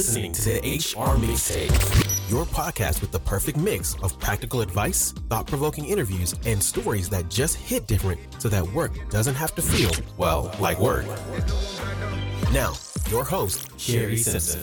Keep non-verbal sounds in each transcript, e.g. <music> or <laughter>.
listening to the HR Mixtape, your podcast with the perfect mix of practical advice, thought provoking interviews, and stories that just hit different so that work doesn't have to feel, well, like work. Now, your host, Sherry Simpson.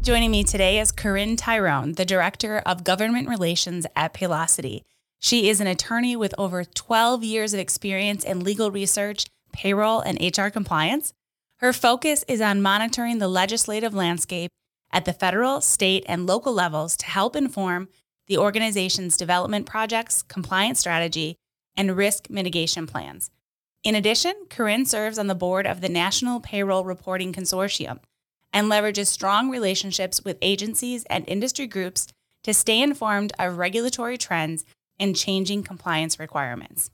Joining me today is Corinne Tirone, the Director of Government Relations at Paylocity. She is an attorney with over 12 years of experience in legal research, payroll, and HR compliance. Her focus is on monitoring the legislative landscape at the federal, state, and local levels to help inform the organization's development projects, compliance strategy, and risk mitigation plans. In addition, Corinne serves on the board of the National Payroll Reporting Consortium and leverages strong relationships with agencies and industry groups to stay informed of regulatory trends and changing compliance requirements.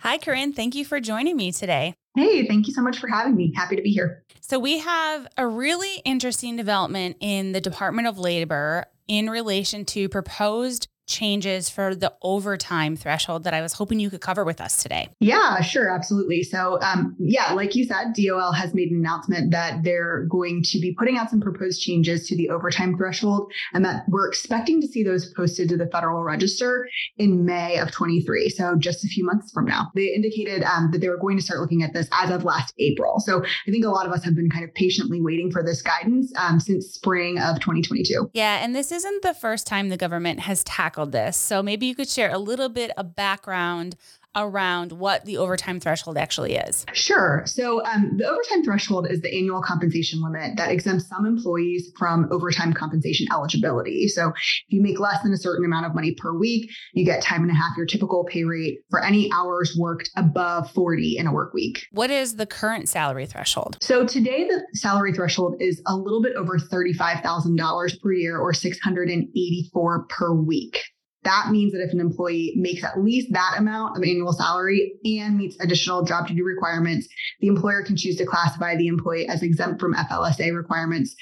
Hi, Corinne. Thank you for joining me today. Hey, thank you so much for having me. Happy to be here. So, we have a really interesting development in the Department of Labor in relation to proposed changes for the overtime threshold that I was hoping you could cover with us today. Yeah, sure, absolutely. So, um, yeah, like you said, DOL has made an announcement that they're going to be putting out some proposed changes to the overtime threshold, and that we're expecting to see those posted to the Federal Register in May of 23. So, just a few months from now. They indicated um, that they were going to start looking at this as of last April. So, I think a lot of us have been kind of patiently waiting for this guidance um, since spring of 2022. Yeah, and this isn't the first time the government has tackled tackled this. So maybe you could share a little bit of background around what the overtime threshold actually is? Sure. So, um, the overtime threshold is the annual compensation limit that exempts some employees from overtime compensation eligibility. So, if you make less than a certain amount of money per week, you get time and a half your typical pay rate for any hours worked above 40 in a work week. What is the current salary threshold? So, today the salary threshold is a little bit over $35,000 per year or 684 per week. That means that if an employee makes at least that amount of annual salary and meets additional job duty requirements, the employer can choose to classify the employee as exempt from FLSA requirements,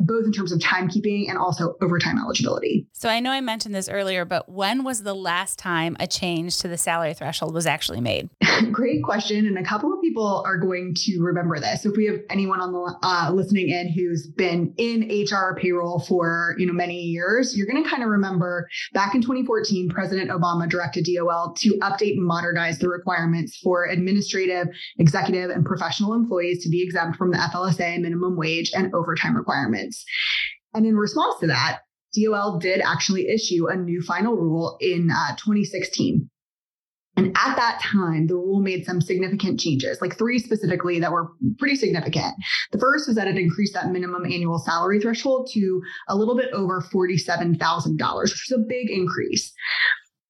both in terms of timekeeping and also overtime eligibility. So I know I mentioned this earlier, but when was the last time a change to the salary threshold was actually made? <laughs> Great question. And a couple of people are going to remember this. So if we have anyone on the uh, listening in who's been in HR payroll for you know many years, you're going to kind of remember back in 20 2014, President Obama directed DOL to update and modernize the requirements for administrative, executive, and professional employees to be exempt from the FLSA minimum wage and overtime requirements. And in response to that, DOL did actually issue a new final rule in uh, 2016. And at that time, the rule made some significant changes, like three specifically that were pretty significant. The first was that it increased that minimum annual salary threshold to a little bit over $47,000, which was a big increase.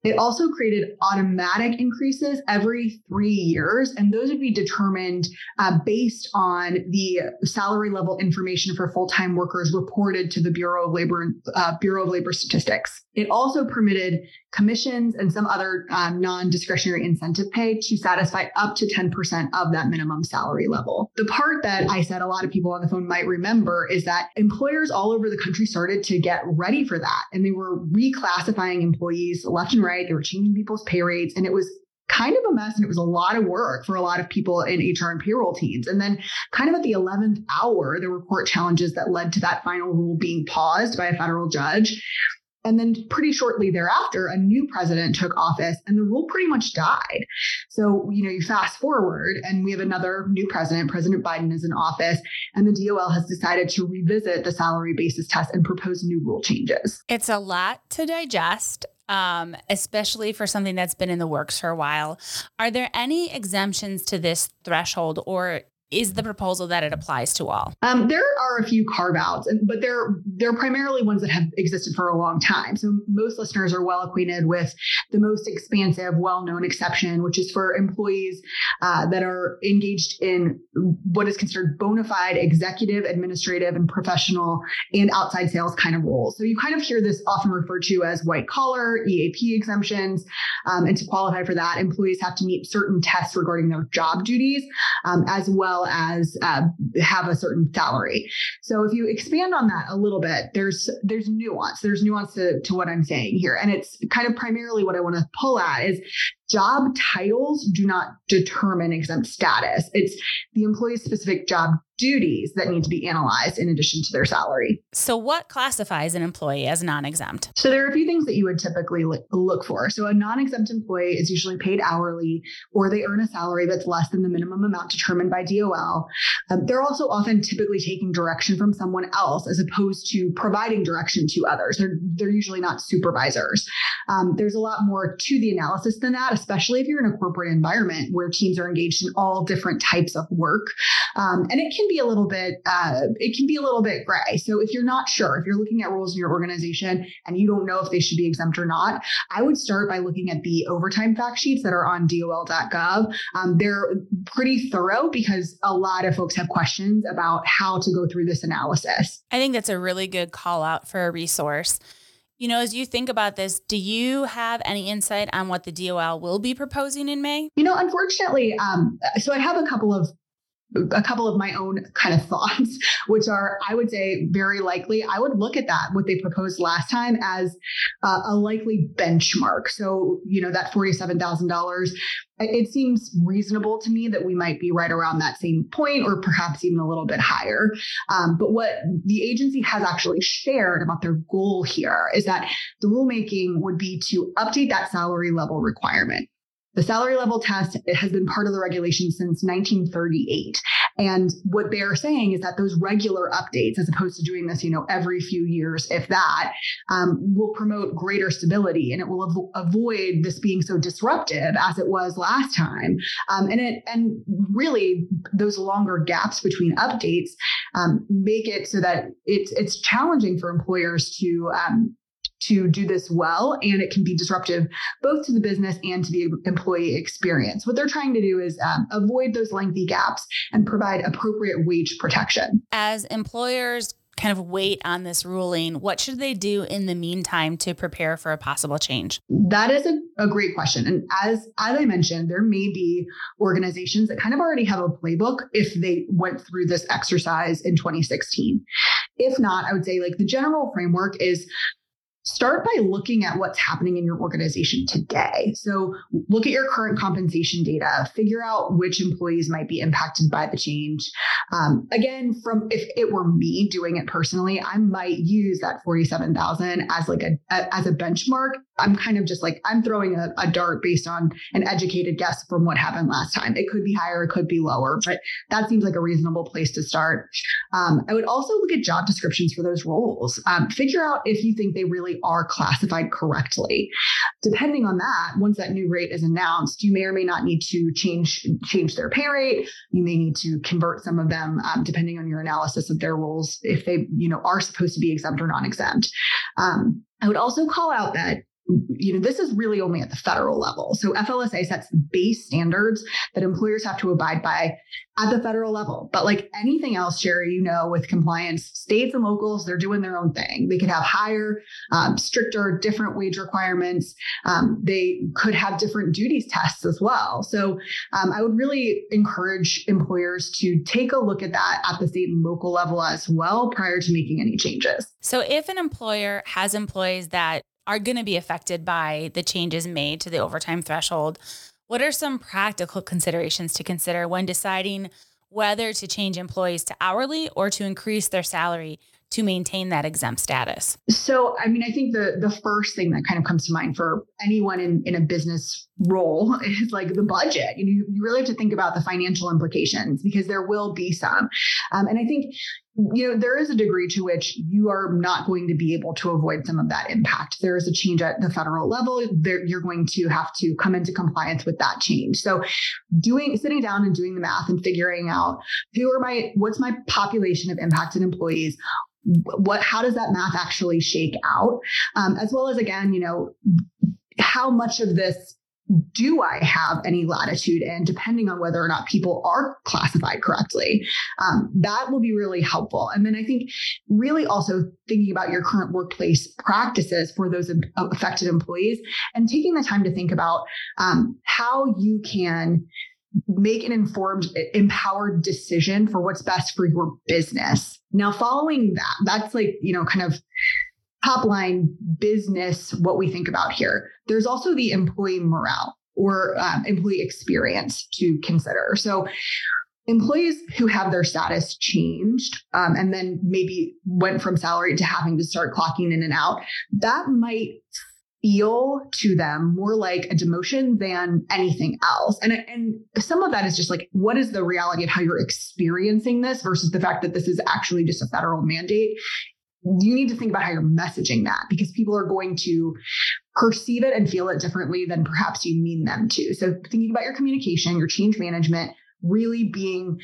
It also created automatic increases every three years, and those would be determined uh, based on the salary level information for full time workers reported to the Bureau of Labor uh, Bureau of Labor Statistics. It also permitted commissions and some other um, non discretionary incentive pay to satisfy up to 10% of that minimum salary level. The part that I said a lot of people on the phone might remember is that employers all over the country started to get ready for that, and they were reclassifying employees left and right? They were changing people's pay rates and it was kind of a mess and it was a lot of work for a lot of people in HR and payroll teams. And then kind of at the 11th hour, there were court challenges that led to that final rule being paused by a federal judge. And then pretty shortly thereafter, a new president took office and the rule pretty much died. So, you know, you fast forward and we have another new president, President Biden is in office, and the DOL has decided to revisit the salary basis test and propose new rule changes. It's a lot to digest um, especially for something that's been in the works for a while. Are there any exemptions to this threshold, or is the proposal that it applies to all? Um, there are a few carve outs, but they're they're primarily ones that have existed for a long time. So most listeners are well acquainted with the most expansive, well known exception, which is for employees uh, that are engaged in what is considered bona fide executive, administrative, and professional and outside sales kind of roles. So you kind of hear this often referred to as white collar EAP exemptions, um, and to qualify for that, employees have to meet certain tests regarding their job duties, um, as well well as uh, have a certain salary. So if you expand on that a little bit, there's there's nuance. There's nuance to, to what I'm saying here, and it's kind of primarily what I want to pull at is job titles do not determine exempt status. It's the employee's specific job duties that need to be analyzed in addition to their salary. So, what classifies an employee as non exempt? So, there are a few things that you would typically look for. So, a non exempt employee is usually paid hourly or they earn a salary that's less than the minimum amount determined by DOL. Um, they're also often typically taking direction from someone else as opposed to providing direction to others. They're, they're usually not supervisors. Um, there's a lot more to the analysis than that, especially if you're in a corporate environment where teams are engaged in all different types of work. Um, and it can be a little bit, uh, it can be a little bit gray. So if you're not sure, if you're looking at roles in your organization and you don't know if they should be exempt or not, I would start by looking at the overtime fact sheets that are on DOL.gov. Um, they're pretty thorough because a lot of folks have questions about how to go through this analysis. I think that's a really good call out for a resource. You know, as you think about this, do you have any insight on what the DOL will be proposing in May? You know, unfortunately, um, so I have a couple of a couple of my own kind of <laughs> thoughts, which are, I would say, very likely. I would look at that, what they proposed last time, as uh, a likely benchmark. So, you know, that $47,000, it seems reasonable to me that we might be right around that same point or perhaps even a little bit higher. Um, but what the agency has actually shared about their goal here is that the rulemaking would be to update that salary level requirement. The salary level test has been part of the regulation since 1938. And what they're saying is that those regular updates, as opposed to doing this, you know, every few years, if that, um, will promote greater stability and it will av- avoid this being so disruptive as it was last time. Um, and it and really those longer gaps between updates um, make it so that it's it's challenging for employers to um, to do this well and it can be disruptive both to the business and to the employee experience. What they're trying to do is um, avoid those lengthy gaps and provide appropriate wage protection. As employers kind of wait on this ruling what should they do in the meantime to prepare for a possible change? That is a, a great question. And as as i mentioned there may be organizations that kind of already have a playbook if they went through this exercise in 2016 if not i would say like the general framework is start by looking at what's happening in your organization today. So look at your current compensation data, figure out which employees might be impacted by the change. Um, again, from if it were me doing it personally, I might use that 47,000 as like a, a, as a benchmark. I'm kind of just like I'm throwing a, a dart based on an educated guess from what happened last time. It could be higher, it could be lower, but that seems like a reasonable place to start. Um, I would also look at job descriptions for those roles. Um, figure out if you think they really are classified correctly. Depending on that, once that new rate is announced, you may or may not need to change change their pay rate. You may need to convert some of them, um, depending on your analysis of their roles, if they you know are supposed to be exempt or non-exempt. Um, I would also call out that you know, this is really only at the federal level. So FLSA sets base standards that employers have to abide by at the federal level. But like anything else, Sherry, you know, with compliance, states and locals, they're doing their own thing. They could have higher, um, stricter, different wage requirements. Um, they could have different duties tests as well. So um, I would really encourage employers to take a look at that at the state and local level as well prior to making any changes. So if an employer has employees that are going to be affected by the changes made to the overtime threshold. What are some practical considerations to consider when deciding whether to change employees to hourly or to increase their salary to maintain that exempt status? So, I mean, I think the the first thing that kind of comes to mind for anyone in, in a business role <laughs> is like the budget. You you really have to think about the financial implications because there will be some. Um, and I think you know, there is a degree to which you are not going to be able to avoid some of that impact. There is a change at the federal level. There, you're going to have to come into compliance with that change. So, doing, sitting down and doing the math and figuring out who are my, what's my population of impacted employees? What, how does that math actually shake out? Um, as well as, again, you know, how much of this do I have any latitude in, depending on whether or not people are classified correctly? Um, that will be really helpful. And then I think really also thinking about your current workplace practices for those affected employees and taking the time to think about um, how you can make an informed, empowered decision for what's best for your business. Now, following that, that's like, you know, kind of top line business, what we think about here. There's also the employee morale or um, employee experience to consider. So employees who have their status changed um, and then maybe went from salary to having to start clocking in and out, that might feel to them more like a demotion than anything else. And, and some of that is just like, what is the reality of how you're experiencing this versus the fact that this is actually just a federal mandate? You need to think about how you're messaging that because people are going to perceive it and feel it differently than perhaps you mean them to. So, thinking about your communication, your change management, really being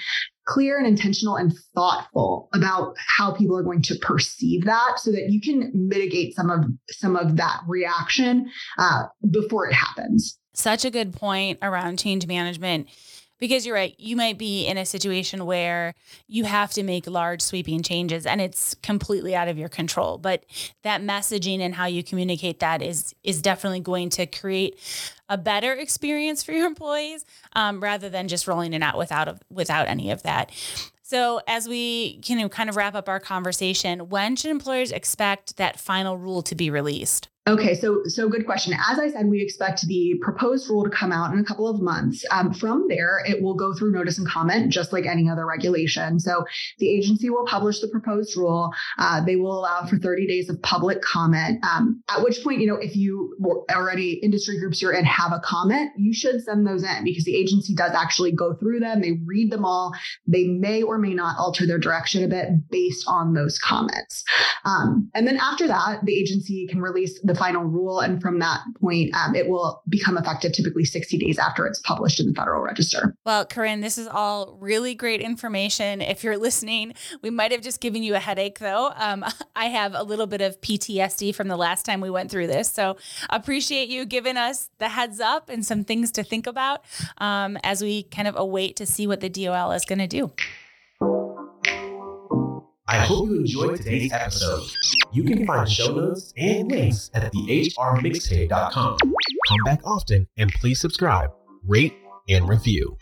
clear and intentional and thoughtful about how people are going to perceive that so that you can mitigate some of some of that reaction uh, before it happens such a good point around change management because you're right you might be in a situation where you have to make large sweeping changes and it's completely out of your control but that messaging and how you communicate that is is definitely going to create a better experience for your employees um, rather than just rolling it out without without any of that so, as we know kind of wrap up our conversation, when should employers expect that final rule to be released? Okay, so so good question. As I said, we expect the proposed rule to come out in a couple of months. Um, from there, it will go through notice and comment, just like any other regulation. So the agency will publish the proposed rule. Uh, they will allow for 30 days of public comment. Um, at which point, you know, if you already industry groups you're in have a comment, you should send those in because the agency does actually go through them. They read them all. They may or may not alter their direction a bit based on those comments. Um, and then after that, the agency can release the the final rule. And from that point, um, it will become effective typically 60 days after it's published in the Federal Register. Well, Corinne, this is all really great information. If you're listening, we might have just given you a headache, though. Um, <laughs> I have a little bit of PTSD from the last time we went through this. So appreciate you giving us the heads up and some things to think about um, as we kind of await to see what the DOL is going to do. I hope you enjoyed today's episode. You can find show notes and links at thehrmixtape.com. Come back often and please subscribe, rate, and review.